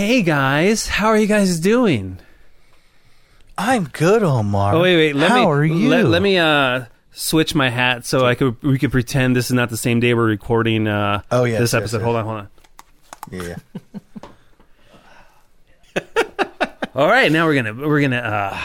Hey guys, how are you guys doing? I'm good, Omar. Oh wait, wait. Let How me, are you? Let, let me uh, switch my hat so I could we could pretend this is not the same day we're recording. Uh, Oh, yes, this yes, episode. yes. Hold on, hold on. Yeah. All right, now we're gonna we're gonna uh,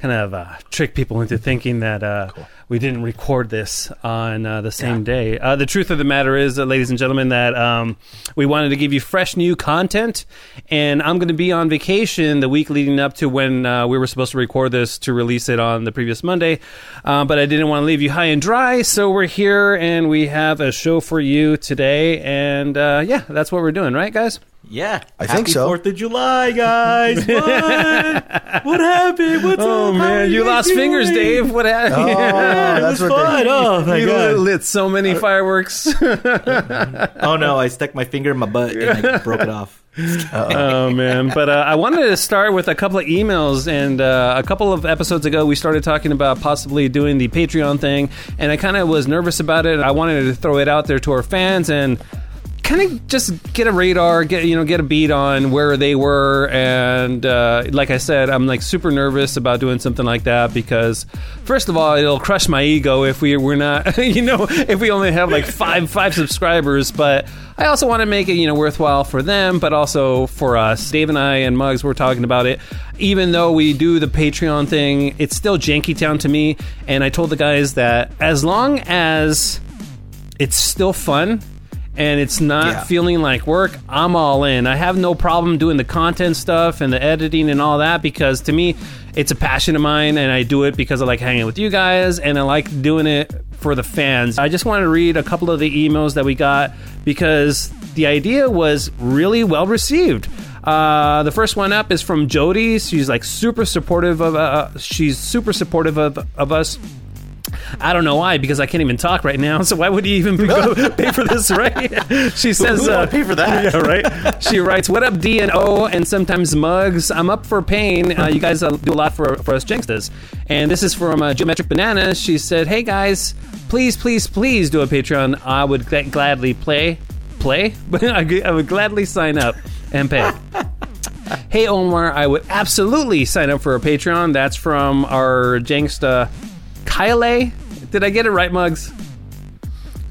kind of uh, trick people into thinking that uh, we didn't record this on uh, the same day. Uh, the truth of the matter is, uh, ladies and gentlemen, that um, we wanted to give you fresh new content, and I'm going to be on vacation the week leading up to when uh, we were supposed to record this to release it on the previous Monday. But I didn't want to leave you high and dry, so we're here and we have a show for you today, and uh, yeah, that's what we're doing, right, guys? Yeah, I think so. Fourth of July, guys. What? what happened? What's Oh up? How man, you lost doing? fingers, Dave. What happened? Oh, it that's was what fun. they. Oh my you god. lit so many fireworks. Oh no, I stuck my finger in my butt and I broke it off. oh man! But uh, I wanted to start with a couple of emails, and uh, a couple of episodes ago, we started talking about possibly doing the Patreon thing, and I kind of was nervous about it. I wanted to throw it out there to our fans and kind of just get a radar, get you know, get a beat on where they were, and uh, like I said, I'm like super nervous about doing something like that because, first of all, it'll crush my ego if we we're not, you know, if we only have like five five subscribers, but. I also want to make it, you know, worthwhile for them, but also for us. Dave and I and Muggs were talking about it. Even though we do the Patreon thing, it's still Janky Town to me. And I told the guys that as long as it's still fun and it's not Yeah. feeling like work, I'm all in. I have no problem doing the content stuff and the editing and all that because to me, it's a passion of mine and I do it because I like hanging with you guys and I like doing it for the fans. I just want to read a couple of the emails that we got because the idea was really well received. Uh, the first one up is from Jody. She's like super supportive of. Uh, she's super supportive of, of us. I don't know why because I can't even talk right now. So why would you even pay for this, right? She says, Who uh, pay for that? Yeah, right. She writes, "What up, D and O, and sometimes mugs. I'm up for pain. Uh, you guys uh, do a lot for for us Jankstas." And this is from uh, Geometric Banana. She said, "Hey guys, please, please, please do a Patreon. I would gla- gladly play, play, but I g- I would gladly sign up and pay." Hey Omar, I would absolutely sign up for a Patreon. That's from our Janksta Kyle. Did I get it right, Mugs?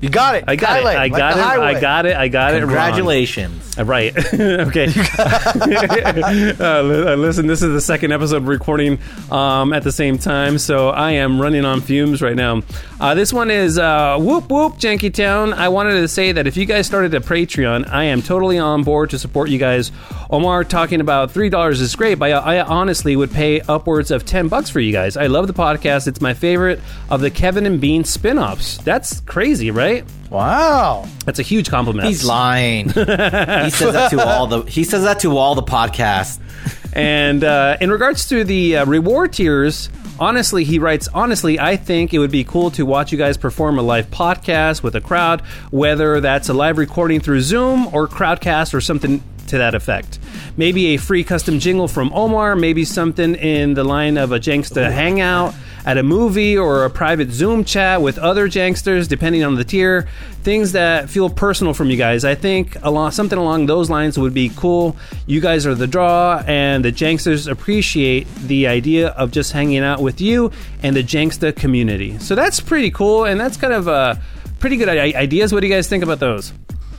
You got it. I got Highway, it. I got the it. I got it. I got it. Congratulations. Uh, Right. okay. uh, uh, listen, this is the second episode recording um, at the same time, so I am running on fumes right now. Uh, this one is uh, whoop whoop Janky Town. I wanted to say that if you guys started a Patreon, I am totally on board to support you guys. Omar talking about three dollars is great, but I, I honestly would pay upwards of ten bucks for you guys. I love the podcast. It's my favorite of the Kevin and Bean spin-offs. That's crazy, right? Wow. That's a huge compliment. He's lying. he says that to all the. He says that to all the podcasts. And uh, in regards to the uh, reward tiers, honestly, he writes, honestly, I think it would be cool to watch you guys perform a live podcast with a crowd, whether that's a live recording through Zoom or Crowdcast or something to that effect. Maybe a free custom jingle from Omar, maybe something in the line of a Janksta hangout at a movie or a private Zoom chat with other Janksters, depending on the tier. Things that feel personal from you guys. I think along, something along those lines would be cool. You guys are the draw, and the Janksters appreciate the idea of just hanging out with you and the Janksta community. So that's pretty cool, and that's kind of uh, pretty good i- ideas. What do you guys think about those?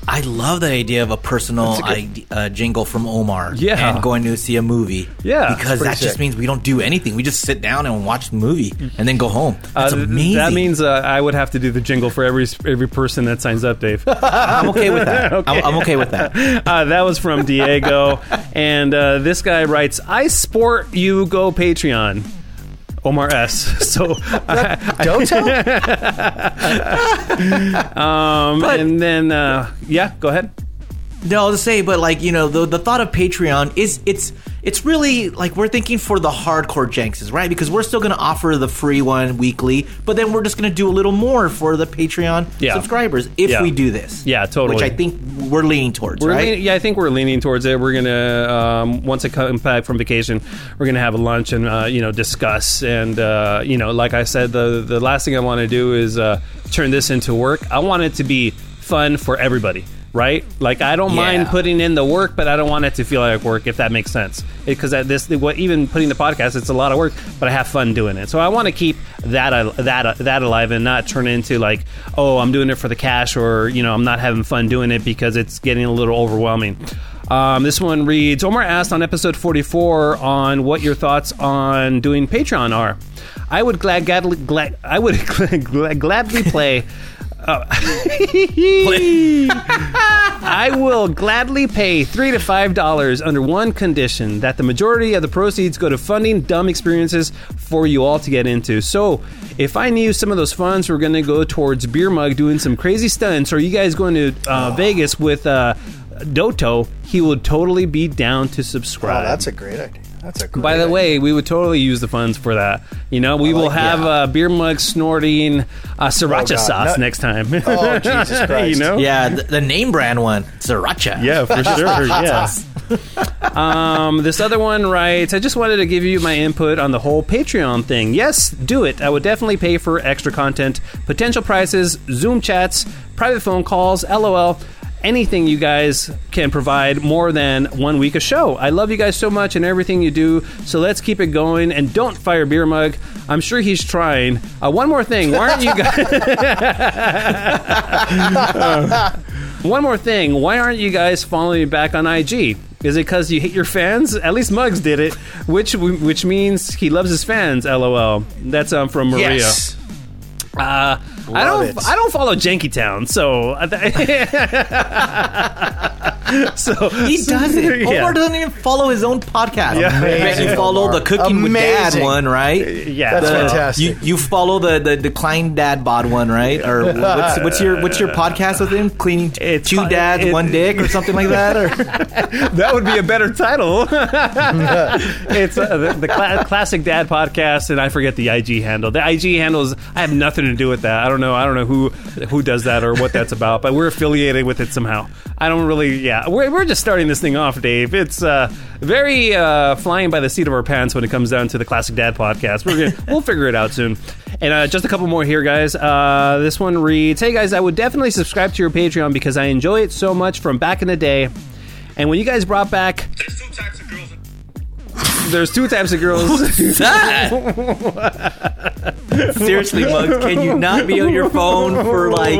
I love the idea of a personal a ide- uh, jingle from Omar. Yeah. And going to see a movie. Yeah, Because that just means we don't do anything. We just sit down and watch the movie and then go home. That's Uh, amazing. That means uh, I would have to do the jingle for every every person that signs up, Dave. I'm okay with that. I'm, I'm okay with that. Uh, that was from Diego. and uh, this guy writes, I sport you go Patreon. Omar S. So, I, Don't tell. um, But- and then, uh, yeah, go ahead. No, I'll just say, but like you know, the the thought of Patreon is it's it's really like we're thinking for the hardcore Jankses, right? Because we're still going to offer the free one weekly, but then we're just going to do a little more for the Patreon Yeah. subscribers if Yeah. we do this. Yeah, totally. Which I think we're leaning towards, We're right? leaning- yeah, I think we're leaning towards it. We're gonna um, once I come back from vacation, we're gonna have a lunch and uh, you know discuss. And uh, you know, like I said, the the last thing I want to do is uh, turn this into work. I want it to be fun for everybody. Right? Like I don't mind putting in the work, but I don't want it to feel like work, if that makes sense. Because this, what even putting the podcast, it's a lot of work, but I have fun doing it. So I want to keep that that that alive and not turn into like, oh, I'm doing it for the cash, or you know, I'm not having fun doing it because it's getting a little overwhelming. Um, this one reads Omar asked on episode 44 on what your thoughts on doing Patreon are. I would glad, gladly, glad I would glad, gladly play. Uh, I will gladly pay three to five dollars under one condition that the majority of the proceeds go to funding dumb experiences for you all to get into. So, if I knew some of those funds were going to go towards Beer Mug doing some crazy stunts, or you guys going to uh, Vegas with uh, Doto, he would totally be down to Oh, subscribe. that's a great idea. That's a great By the idea. way, we would totally use the funds for that. You know, we I will have yeah. uh, beer mug snorting uh, sriracha Oh, sauce No- next time. Oh, Jesus Christ! you know? Yeah, the, the name brand one, Sriracha. Yeah, for sure. yeah. Um, this other one writes, I just wanted to give you my input on the whole Patreon thing. Yes, do it. I would definitely pay for extra content, potential prices, Zoom chats, private phone calls, LOL. Anything you guys can provide more than one week a show. I love you guys so much and everything you do. So let's keep it going and don't fire Beer Mug. I'm sure he's trying. Uh, one more thing. Why aren't you guys? One more thing. Why aren't you guys following me back on IG? Is it because you hate your fans? At least Muggs did it, which which means he loves his fans. LOL. That's um, from Maria. Yes. Uh, I don't. it. I don't follow Jankytown, so. so He doesn't. Yeah. Omar doesn't even follow his own podcast. Yeah. Yet you follow the Cooking with Dad one, right? Yeah, That's The- fantastic. You you follow the the declined dad bod one, right? Or what's what's your what's your podcast with him? Cleaning It's two dads, it- one dick, or something like that? Or that would be a better title. it's uh, the, the cla- classic dad podcast, and I forget the IG handle. The IG handle is I have nothing to do with that. I don't know. I don't know who who does that or what that's about, but we're affiliated with it somehow. I don't really. Yeah, we're, we're just starting this thing off, Dave. It's uh, very uh, flying by the seat of our pants when it comes down to the classic dad podcast. We're gonna, we'll figure it out soon. And uh, just a couple more here, guys. Uh, this one reads, "Hey guys, I would definitely subscribe to your Patreon because I enjoy it so much from back in the day." And when you guys brought back. There's two types of girls. seriously, Mugs, can you not be on your phone for like?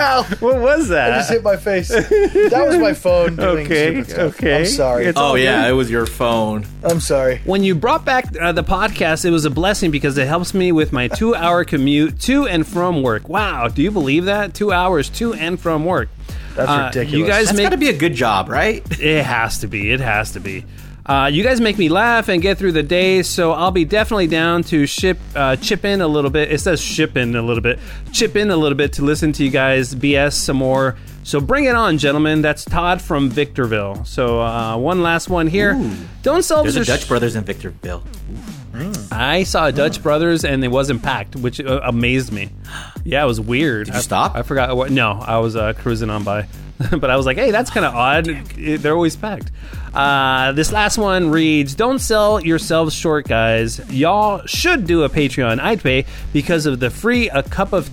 Ow! what was that? I just hit my face. That was my phone doing Okay, stuff. okay. I'm sorry. It's- Oh yeah, it was your phone. I'm sorry. When you brought back uh, the podcast, it was a blessing because it helps me with my two-hour commute to and from work. Wow, do you believe that? Two hours to and from work. That's Uh, ridiculous. You guys That's make got to be a good job, right? It has to be. It has to be. Uh, you guys make me laugh and get through the day, so I'll be definitely down to ship uh, chip in a little bit. It says ship in a little bit, chip in a little bit to listen to you guys BS some more. So bring it on, gentlemen. That's Todd from Victorville. So uh, one last one here. Don't sell There's a Dutch Brothers in Victorville. I saw Dutch Brothers and it wasn't packed, which uh, amazed me. Yeah, it was weird. Did you I, stop? I forgot what. No, I was uh, cruising on by, but I was like, "Hey, that's kind of odd. It- they're always packed." Uh, this last one reads: "Don't sell yourselves short, guys. Y'all should do a Patreon. I'd pay because of the free a cup of."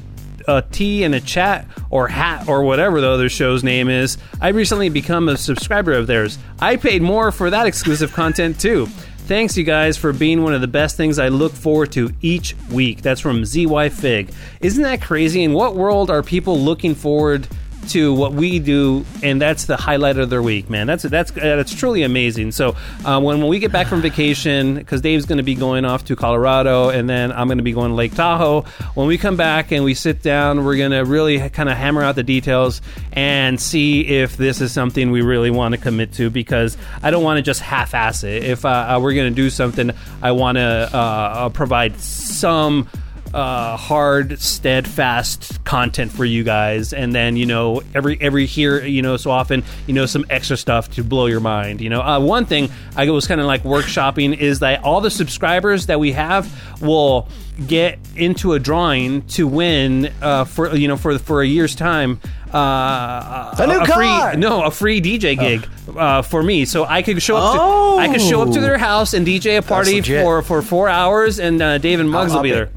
A tea and a chat or hat or whatever the other show's name is. I recently become a subscriber of theirs. I paid more for that exclusive content too. Thanks, you guys, for being one of the best things I look forward to each week. That's from ZY Fig. Isn't that crazy? In what world are people looking forward to what we do, and that's the highlight of their week, man? That's that's that's truly amazing. So uh, when, when we get back from vacation, because Dave's going to be going off to Colorado, and then I'm going to be going to Lake Tahoe. When we come back and we sit down, we're going to really kind of hammer out the details and see if this is something we really want to commit to. Because I don't want to just half-ass it. If uh, uh, we're going to do something, I want to uh, uh, provide some uh, hard, steadfast content for you guys, and then you know every every here you know so often you know some extra stuff to blow your mind. You know, uh, one thing I was kind of like workshopping is that all the subscribers that we have will get into a drawing to win uh, for you know for for a year's time. Uh, A new free car! no a free DJ gig uh, for me, so I could show up. Oh. To, I could show up to their house and DJ a party for for four hours, and uh, Dave and Muggs will up be it. there.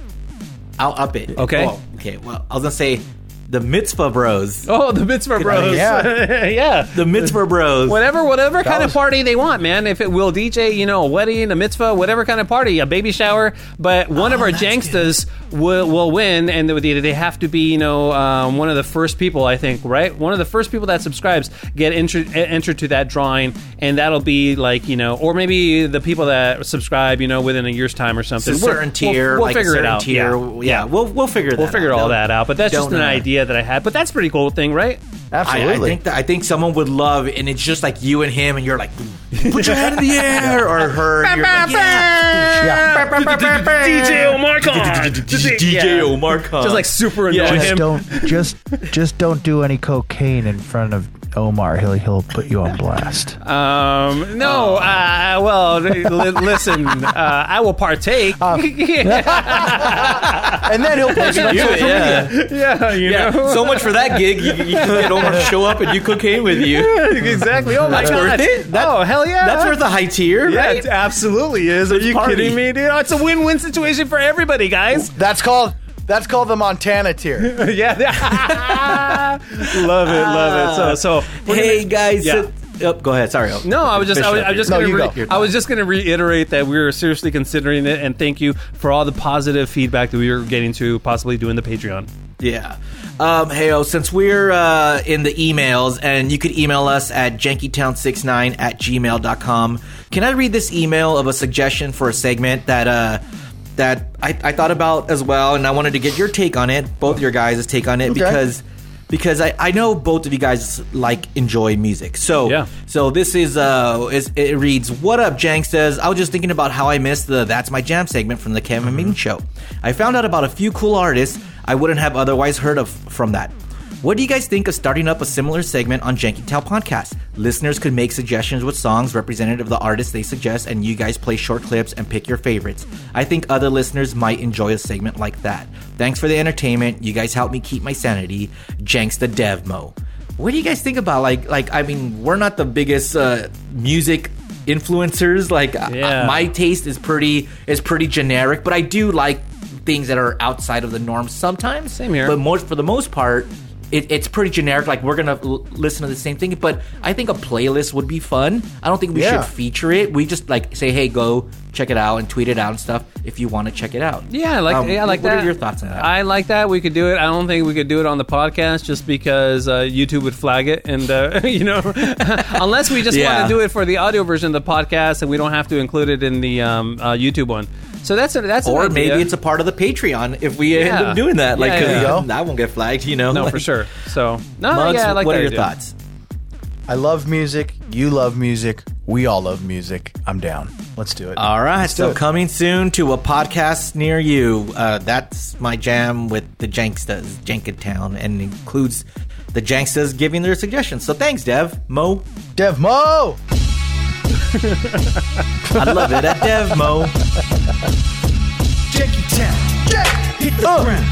I'll up it. Okay. Oh, okay. Well, I was gonna say the Mitzvah Bros. Oh, the Mitzvah Bros. yeah. yeah. The Mitzvah Bros. Whatever, whatever kind of party they want, man. If it will DJ, you know, a wedding, a mitzvah, whatever kind of party, a baby shower. But one of our janksters will, will win, and they, they have to be, you know, um, one of the first people, I think, right? One of the first people that subscribes get entered, entered to that drawing, and that'll be like, you know, or maybe the people that subscribe, you know, within a year's time or It's something. a certain We'll- tier. We'll, we'll like a figure it out. Tier. Yeah. Yeah. we'll we'll figure that. We'll figure out. all Don't- that out, but that's just don't, an uh, idea that I had. But that's a pretty cool thing, right? I, I Absolutely. think that I think someone would love, and it's just like you and him, and you're like, put your hand in the air, or her, and you're like, yeah, DJ Omar DJ Omar Just like super annoying. Just don't just just don't do any cocaine in front of Omar. He'll he'll put you on blast. Um, no, uh, well, li- listen, uh, I will partake. and then he'll post it on You, social yeah. media. yeah, you Yeah, know. so much for that gig. You, you can get Omar to show up and do cocaine with you. Yeah, exactly. Oh my That's god. worth it. That- oh hell yeah. That's worth a high tier, Yeah, right? it absolutely is. Are you party. kidding me, dude? Oh, It's a win-win situation for everybody, guys. That's called that's called the Montana tier. yeah. love it, love it. So, so Hey gonna- guys, Yeah. sit- oh, go ahead. Sorry. No, I was just, I was, I was just No, gonna, you re- go. I was just going to reiterate that we were seriously considering it, and thank you for all the positive feedback that we were getting to possibly doing the Patreon. Yeah. Um, hey, oh, since we're uh, in the emails, and you could email us at jankytown69 at gmail.com, can I read this email of a suggestion for a segment that uh, that I, I thought about as well, and I wanted to get your take on it, both your guys' take on it, Okay. because because I, I know both of you guys like enjoy music. So Yeah. so this is uh is, it reads What up Jankstas I was just thinking about how I missed the That's My Jam segment from the Kevin Mean show. I found out about a few cool artists I wouldn't have otherwise heard of from that. What do you guys think of starting up a similar segment on Janky Town podcast? Listeners could make suggestions with songs representative of the artists they suggest, and you guys play short clips and pick your favorites. I think other listeners might enjoy a segment like that. Thanks for the entertainment. You guys help me keep my sanity. Janks the Devmo. What do you guys think about like like I mean we're not the biggest uh, music influencers like uh, Yeah. my taste is pretty is pretty generic but I do like things that are outside of the norm sometimes Same here. but most for the most part it, it's pretty generic like we're gonna l- listen to the same thing but I think a playlist would be fun I don't think we Yeah. should feature it we just like say hey go check it out and tweet it out and stuff if you want to check it out Yeah, like Um, yeah, I like what that. are your thoughts on that I like that. We could do it. I don't think we could do it on the podcast just because uh, YouTube would flag it, and uh, you know, unless we just Yeah. want to do it for the audio version of the podcast, and we don't have to include it in the um, uh, YouTube one. So that's a, that's or an idea. maybe it's a part of the Patreon if we end up doing that. Like, Yeah, 'cause yeah, yeah. that won't get flagged, you know. no Like, for sure. So no, Mugs, yeah, I like what are your idea. thoughts? I love music. You love music. We all love music. I'm down. Let's do it. All right, do so it. coming soon to a podcast near you. Uh, that's my jam with the Jankstas, Jankintown, and includes the Jankstas giving their suggestions. So thanks, Dev. Mo. Dev Mo. I love it at Devmo. Janky Town. Hit the ground.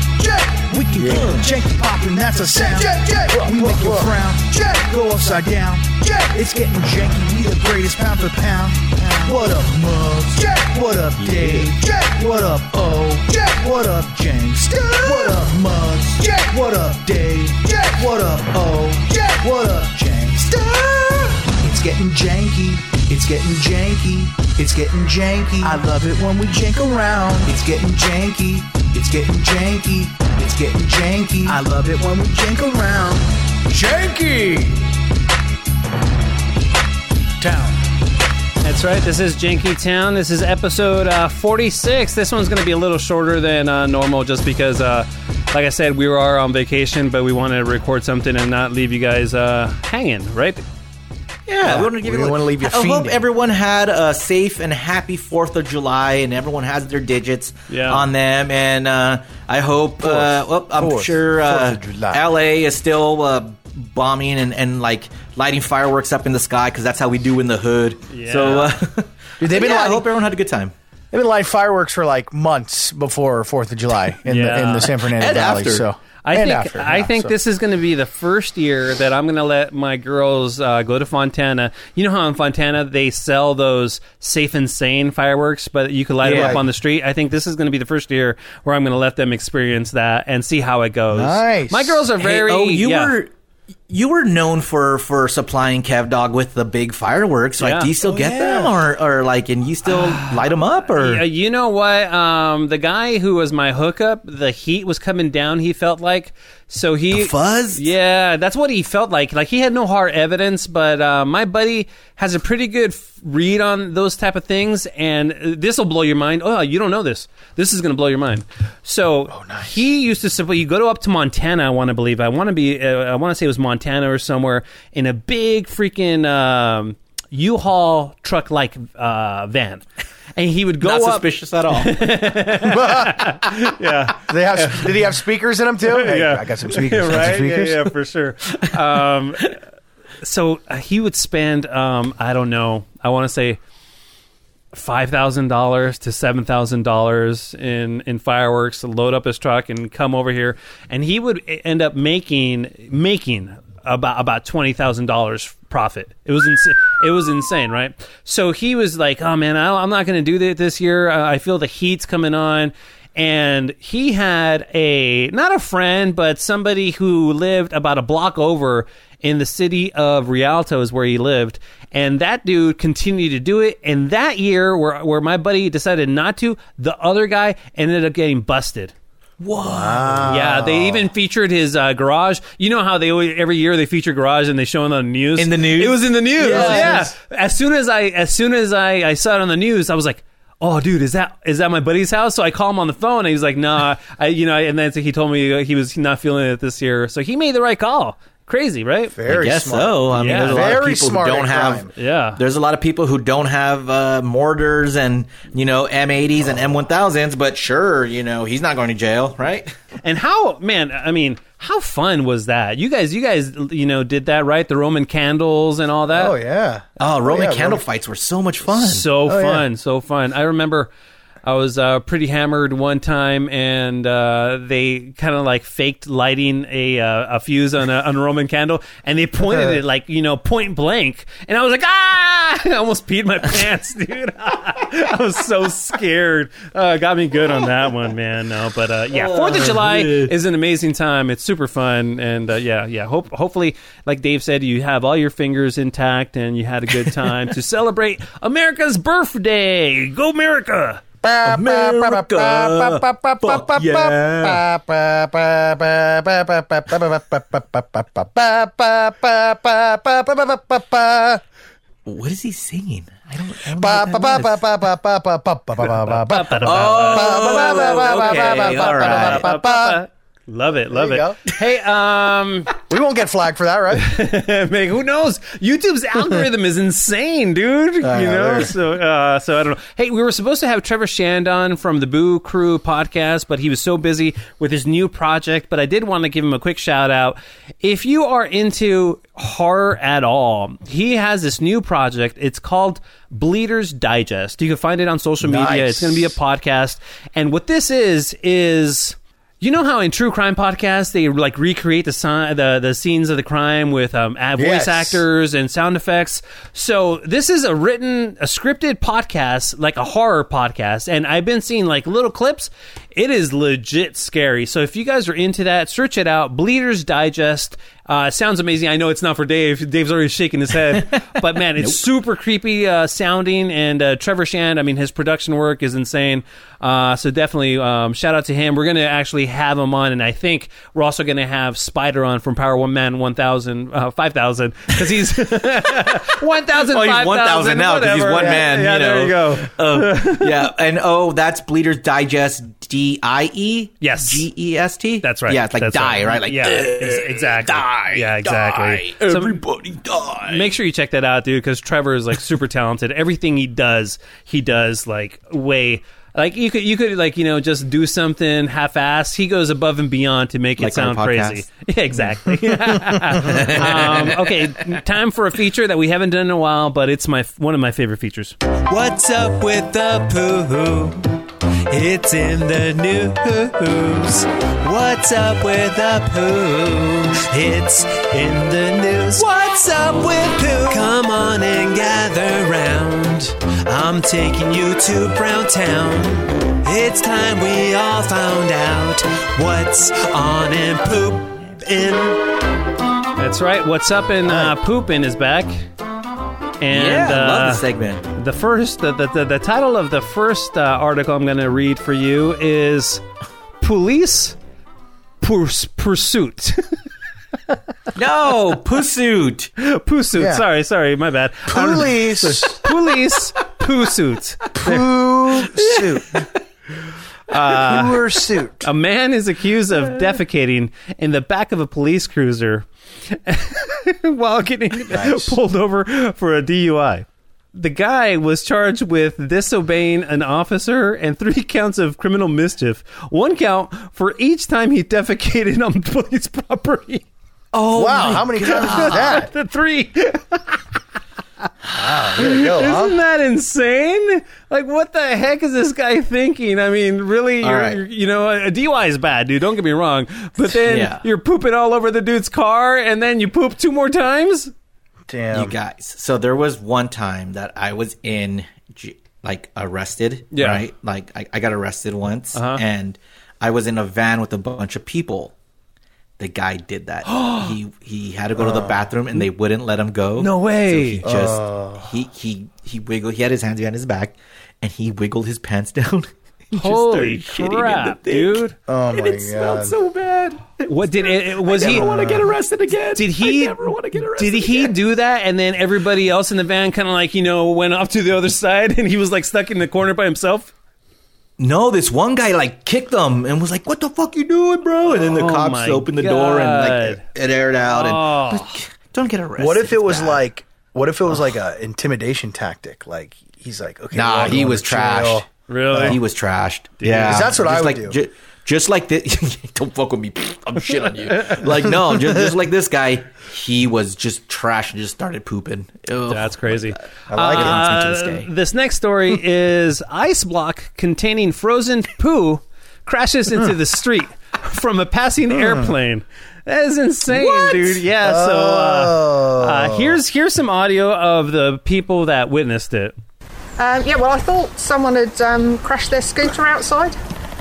We can get the janky poppin', that's a sound. We make you frown. Go upside down. It's getting janky, we the greatest pound for pound. What up, Mugs? What up, Dave? What up, O? What up, Janks? What up, Mugs? What up, Dave? What up, O? What up, Janks? It's getting janky. It's getting janky. It's getting janky. I love it when we jank around. It's getting janky. It's getting janky. It's getting janky. I love it when we jank around. Janky! Town. That's right. This is Janky Town. This is episode uh, 46. This one's going to be a little shorter than uh, normal just because, uh, like I said, we were on vacation, but we wanted to record something and not leave you guys uh, hanging, right? Yeah, we want to give we you. don't wanna leave you I hope everyone had a safe and happy Fourth of July, and everyone has their digits Yeah. on them. And uh, I hope. Uh, well, I'm Fourth. sure uh, Fourth. L.A. is still uh, bombing and, and like lighting fireworks up in the sky because that's how we do in the hood. Yeah. So, uh, Dude, they've been yeah, I hope everyone had a good time. They've been lighting fireworks for like months before Fourth of July in, Yeah. the, in the San Fernando Valley. after. So I And think after, I yeah, think so- this is going to be the first year that I'm going to let my girls uh, go to Fontana. You know how in Fontana they sell those safe and sane fireworks, but you can light them up on the street. I think this is going to be the first year where I'm going to let them experience that and see how it goes. Nice. My girls are Hey, very. oh, you yeah. were you were known for for supplying Kev Dog with the big fireworks. Like, Yeah. do you still get them, or or like, and you still light them up, or Yeah, you know what? Um, the guy who was my hookup, the heat was coming down. He felt like so he The fuzz? Yeah, that's what he felt like. Like he had no hard evidence, but uh, my buddy has a pretty good read on those type of things, and this will blow your mind. Oh, you don't know this. This is going to blow your mind. So he used to simply you go to up to Montana. I want to believe. I want to be. Uh, I want to say it was Montana or somewhere in a big freaking. Um, U-Haul truck like uh, van, and he would go not up. suspicious at all? Yeah, Do they have, did he have speakers in them too? Hey, Yeah. I got some speakers. Got some right? Yeah, speakers. yeah, for sure. Um, so uh, he would spend, um, I don't know, I want to say five thousand dollars to seven thousand dollars in in fireworks to load up his truck and come over here, and he would end up making making about about twenty thousand dollars profit. It was insane. It was insane, right? So he was like, "Oh man, I, I'm not going to do that this year. I feel the heat's coming on." And he had a not a friend, but somebody who lived about a block over in the city of Rialto is where he lived. And that dude continued to do it. And that year, where where my buddy decided not to, the other guy ended up getting busted. Yeah, they even featured his uh, garage. You know how they always, every year they feature garage and they show it on the news. In the news? it was in the news. Yes. Yeah. As soon as I as soon as I, I saw it on the news, I was like, "Oh, dude, is that is that my buddy's house?" So I call him on the phone, and he's like, "Nah, I you know." And then he told me he was not feeling it this year, so he made the right call. Crazy, right? Very I guess smart. so. I mean, Yeah. there's a lot of Very people who don't have. crime. Yeah. There's a lot of people who don't have uh, mortars and you know M80s and M1000s, but sure, you know he's not going to jail, right? And how, man? I mean, how fun was that? You guys, you guys, you know, did that right? The Roman candles and all that. Oh yeah. Oh, Roman yeah, candle Roman- fights were so much fun. So Oh, yeah. fun, so fun. I remember I was uh, pretty hammered one time, and uh, they kind of like faked lighting a uh, a fuse on a, on a Roman candle, and they pointed it like you know point blank, and I was like ah! I almost peed my pants, dude. I was so scared. Uh, got me good on that one, man. No, but uh, yeah, Fourth of July is an amazing time. It's super fun, and uh, yeah, yeah. Hope hopefully, like Dave said, you have all your fingers intact and you had a good time to celebrate America's birthday. Go America! What is he singing? I don't. I don't know what that is. okay, all right. Love it, love There it. go. Hey, um, We won't get flagged for that, right? man, who knows? YouTube's algorithm is insane, dude. I you know, there's- so uh, so I don't know. Hey, we were supposed to have Trevor Shand on from the Boo Crew podcast, but he was so busy with his new project. But I did want to give him a quick shout out. If you are into horror at all, he has this new project. It's called Bleeders Digest. You can find it on social media. Nice. It's going to be a podcast, and what this is is. You know how in true crime podcasts they like recreate the si- the the scenes of the crime with um, ad- voice Yes. actors and sound effects. So this is a written, a scripted podcast, like a horror podcast, and I've been seeing like little clips. It is legit scary. So if you guys are into that, search it out. Bleeders Digest. Uh, sounds amazing. I know it's not for Dave. Dave's already shaking his head, but man, it's super creepy uh, sounding. And uh, Trevor Shand, I mean, his production work is insane. Uh, so definitely um, shout out to him. We're gonna actually have him on, and I think we're also gonna have Spider on from Power One Man One Thousand uh, Five Thousand because he's one thousand. Oh, he's 1,000 now 'cause he's one man, Yeah, you there know. you go. Oh, yeah, and oh, that's Bleeders Digest. D I E. Yes. G E S T. That's right. Yeah, it's like That's die, right? Like yeah, "Ugh, ex- exactly. Die. Yeah, exactly. die, So- Everybody die. Make sure you check that out, dude, because Trevor is like super talented. Everything he does, he does like way. Like you could, you could like you know just do something half-assed. He goes above and beyond to make it Like our sound crazy. Yeah, exactly. um, okay, time for a feature that we haven't done in a while, but it's my one of my favorite features. What's up with the poo? It's in the news. What's up with the poo? It's in the news. What's up with poo? Come on and gather round. I'm taking you to Brown Town. It's time we all found out what's on and poop in. That's right. What's up in uh, poopin is back. And yeah, I love uh, this segment. the first, the, the, the, the title of the first uh, article I'm going to read for you is Police Purs- Pursuit. No, Pussuit. Pursuit. Yeah. Sorry, sorry, my bad. Police Police Pursuit. poo Uh, suit. Poo suit. A man is accused of defecating in the back of a police cruiser while getting Nice. pulled over for a DUI. The guy was charged with disobeying an officer and three counts of criminal mischief. One count for each time he defecated on police property. Oh, Wow, my how many God. times is that? The three. Way to go, Isn't that insane? Like, what the heck is this guy thinking? I mean, really, you're, right. you're- you know, a DUI is bad, dude. Don't get me wrong. But then Yeah. you're pooping all over the dude's car, and then you poop two more times. Damn. You guys. So there was one time that I was in, like, arrested. Yeah. Right? Like, I, I got arrested once, Uh-huh. and I was in a van with a bunch of people. The guy did that. he he had to go to the uh. bathroom, and they wouldn't let him go. No way. So he just uh. he he he wiggled. He had his hands behind his back, and he wiggled his pants down. He just Holy started shitting in the crap, thing. dude! Oh and my it smelled so bad. What did it? Was I he? never want to get arrested again. Did he? I never want to get arrested. Did he again. do that? And then everybody else in the van kind of like you know went off to the other side, and he was like stuck in the corner by himself. No, this one guy like kicked them and was like, "What the fuck you doing, bro?" And then the Oh cops my opened the door and like it, it aired out. And Oh. don't get arrested. What if it was bad. like? What if it was like a intimidation tactic? Like he's like, okay, we're Nah, all he going was to jail. trashed. Really? He was trashed. Yeah, 'Cause that's what just I would like, do. Ju- just like this, don't fuck with me. I'm shit on you. Like no, just, just like this guy, he was just trash and just started pooping. Ugh. That's crazy. I like it. Haunts me to Uh, this this next story is ice block containing frozen poo crashes into the street from a passing airplane. That is insane, dude. Yeah. So uh, uh, here's here's some audio of the people that witnessed it. Um, yeah, well, I thought someone had um, crashed their scooter outside.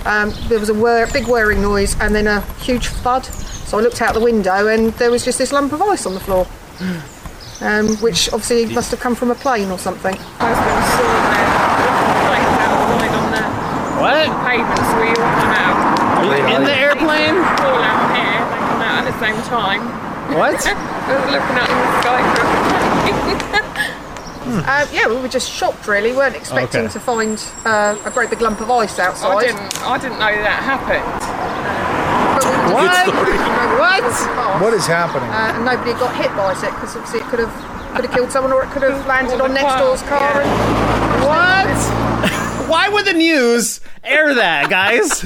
Um, there was a whir- big whirring noise and then a huge thud. So I looked out the window and there was just this lump of ice on the floor, um, which obviously must have come from a plane or something. husband saw their plane outside on the What? pavement, so we all come out. Are you in the airplane? All out here, they come out at the same time. What? We were looking up in the sky for a Uh, yeah, we were just shocked, really. weren't expecting Okay. to find uh, a great big lump of ice outside. I didn't, I didn't know that happened. What? what? What is happening? Uh, and nobody got hit by it because obviously it could have could have killed someone or it could have landed on next car, door's car. yeah. And, What? Why would the news air that, guys?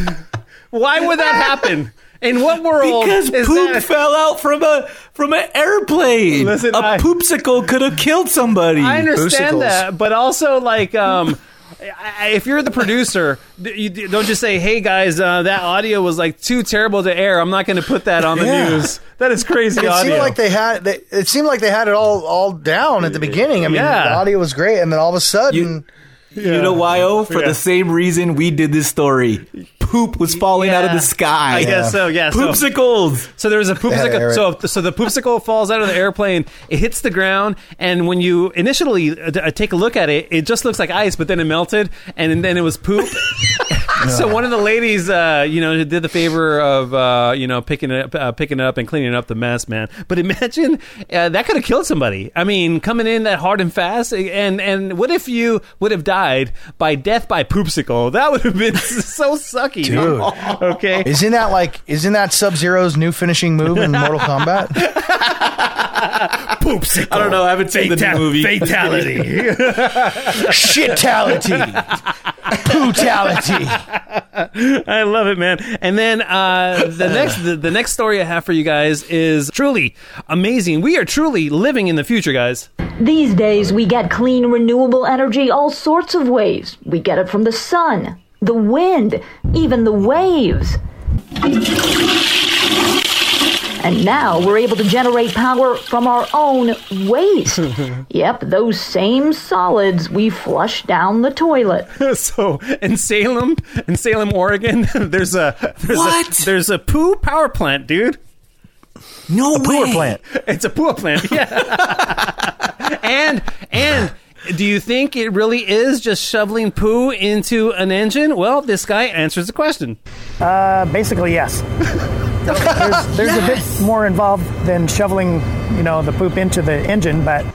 Why would that happen? In what world Because is poop that? fell out from a from an airplane. Listen, a I- poopsicle could have killed somebody. I understand Boosticles. that, but also like, um, if you're the producer, you don't just say, "Hey guys, uh, that audio was like too terrible to air. I'm not going to put that on the Yeah. news." That is crazy it audio. seemed like they had. They, it seemed like they had it all all down at the beginning. I mean, Yeah. the audio was great, and then all of a sudden, You know why? Oh, for Yeah. the same reason we did this story. Poop was falling out of the sky. I guess so. Yeah. Poopsicles. so there was a had to air poopsicle. So, so the poopsicle falls out of the airplane. It hits the ground, and when you initially uh, uh, take a look at it, it just looks like ice, but then it melted, and then it was poop. so one of the ladies, uh, you know, did the favor of uh, you know picking it up, uh, picking it up and cleaning up the mess, man. But imagine uh, that could have killed somebody. I mean, coming in that hard and fast, and and what if you would have died by death by poopsicle? That would have been so sucky, Dude. Okay. isn't that like isn't that Sub Zero's new finishing move in Mortal Kombat? Poopsicle. I don't know. I haven't seen the new movie. Fatality. Shitality, pootality. I love it, man. And then uh, the next the, the next story I have for you guys is truly amazing. We are truly living in the future, guys. These days, we get clean, renewable energy all sorts of ways. We get it from the sun, the wind, even the waves. And now we're able to generate power from our own waste. yep, those same solids we flush down the toilet. so in Salem, in Salem, Oregon, there's a there's What? A, there's a poo power plant, dude. No Poor way. plant. It's a poo plant, yeah. and and do you think it really is just shoveling poo into an engine? Well, this guy answers the question. Uh, basically, yes. There's there's a bit more involved than shoveling, you know, the poop into the engine, but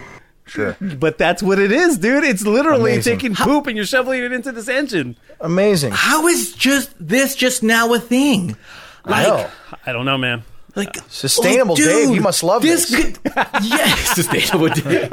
Sure. But that's what it is, dude. It's literally Amazing. taking poop and you're shoveling it into this engine. Amazing. How is just this just now a thing? I know. I don't know, man. Like uh, Sustainable oh, dude, Dave, you must love this. Could, yes, sustainable Dave.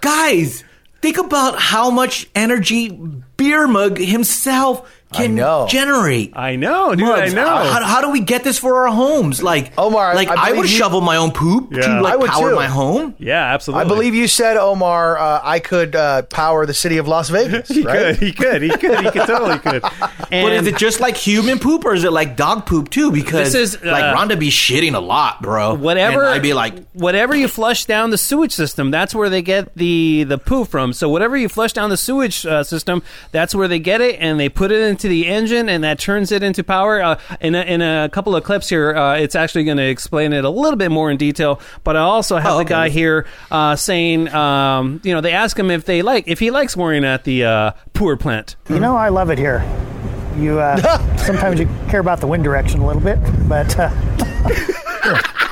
Guys, think about how much energy Beer Mug himself can know. generate. I know, dude. Mugs, I know. How, how do we get this for our homes? Like Omar, like I I, believe would you- shovel my own poop Yeah. to like I would power too. my home. yeah, absolutely. I believe you said, Omar, uh, I could uh, power the city of Las Vegas, he right? could. He could. He could. He could totally could. And But is it just like human poop or is it like dog poop too? Because This is, like uh, Rhonda be shitting a lot, bro. whatever And I'd be like, whatever you flush down the sewage system that's where they get the the poo from so whatever you flush down the sewage uh, system that's where they get it and they put it into the engine and that turns it into power. Uh, in, a, in a couple of clips here uh, it's actually going to explain it a little bit more in detail but i also have Oh, the guy here uh, saying um, you know they ask him if they like if he likes working at the uh, poor plant. You know, I love it here. You uh, sometimes you care about the wind direction a little bit, but uh,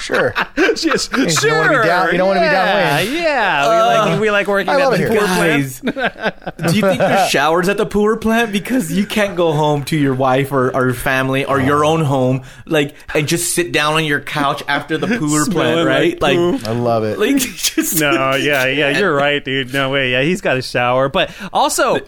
Sure. yes, You don't wanna be down- you don't wanna be yeah, downwind. yeah we like we like working I at love the it poor here. plant do you think there's showers at the poor plant? Because you can't go home to your wife or, or your family or your own home, like, and just sit down on your couch after the poor Smelling plant, right? like Like, I love it. like, just no, yeah, yeah, you're right, dude. No way. Yeah, he's got a shower, but also.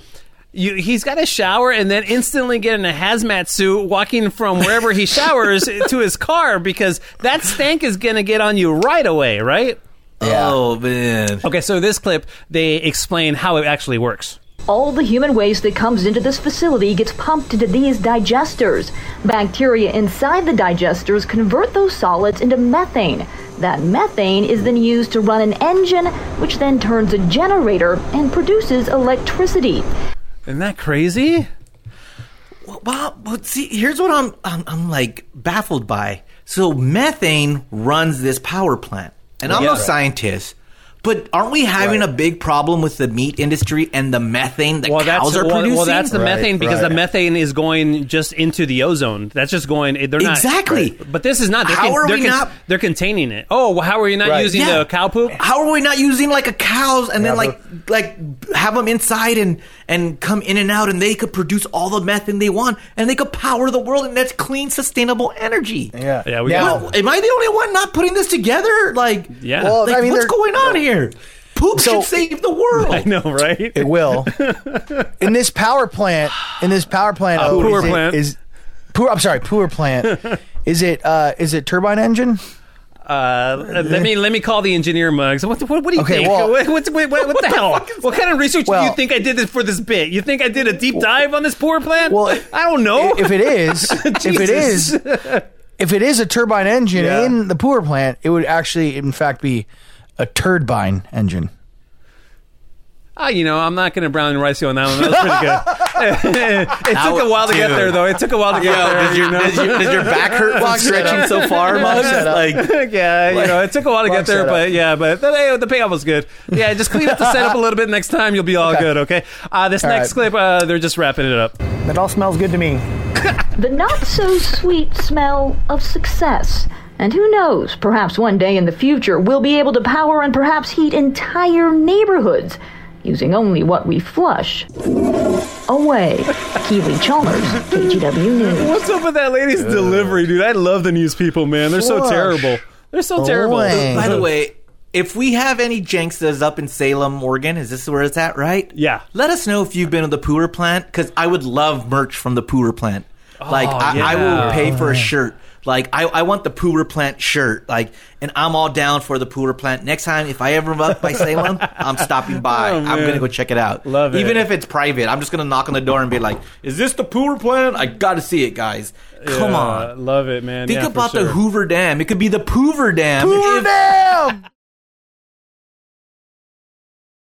You, he's got a shower and then instantly get in a hazmat suit walking from wherever he showers to his car because that stank is going to get on you right away, right? Oh man. Okay, so this clip, they explain how it actually works. All the human waste that comes into this facility gets pumped into these digesters. Bacteria inside the digesters convert those solids into methane. That methane is then used to run an engine, which then turns a generator and produces electricity. Isn't that crazy? Well, but see, here's what I'm, I'm I'm like baffled by. So methane runs this power plant, and I'm no Yeah. scientist, but aren't we having Right. a big problem with the meat industry and the methane that Well, cows that's are well, producing? well, that's the Right, methane because right. the methane is going just into the ozone. That's just going. They're not Exactly. But this is not. They're How are they're we not- They're containing it. Oh, well, how are you not Right. using Yeah. the cow poop? How are we not using like a cows and then like like have them inside and and come in and out and they could produce all the methane they want and they could power the world and that's clean sustainable energy. Yeah. Yeah, we now, got- Am I the only one not putting this together? Like, Yeah. Well, like I mean, what's going on here? Poop So- should save the world. I know, right? It will. in this power plant, in this power plant, Uh, oh, poor is plant. is poor. I'm sorry, poor plant. is it? Uh, is it turbine engine? Uh, let me let me call the engineer mugs. What, what, what do you Okay, think? well- what, what, what, what the hell? What kind of research do you Well- think I did this for this bit? You think I did a deep dive on this poor plant? Well, I don't know. If it is, if it is, if it is a turbine engine Yeah. in the poor plant, it would actually, in fact, be a turbine engine. Ah, you know, I'm not going to brown and rice you on that one. That was pretty good. it took a while to get Dude. there, though. It took a while to get Yo, there. does, your, you know? does, your, does your back hurt from stretching so far, Muggs? set up. Like, yeah, you know, it took a while to Wrong get there, setup. but yeah, but the, hey, the payoff was good. Yeah, just clean up the setup a little bit next time. You'll be all Okay. good, okay? Uh, this All next right. clip, uh, they're just wrapping it up. it all smells good to me. The not so sweet smell of success. And who knows, perhaps one day in the future we'll be able to power and perhaps heat entire neighborhoods using only what we flush away. Keely Chalmers, KGW News. What's up with that lady's delivery, dude? I love the news people, man. They're so Flush terrible. They're so terrible. Away. by the way, if we have any Jankstas up in Salem, Oregon, is this where it's at, right? Yeah. Let us know if you've been to the Poor plant because I would love merch from the Poor plant. like oh, I, I will pay for a shirt. Like I, I want the Pooler Plant shirt. Like, and I'm all down for the Pooler Plant. Next time, if I ever up by Salem, I'm stopping by. Oh, I'm gonna go check it out. Love it. Even if it's private, I'm just gonna knock on the door and be like, "Is this the Pooler Plant? I got to see it, guys. Come Yeah, on." love it, man. Think Yeah, about the. Hoover Dam. It could be the Poover Dam. Hoover if- Dam!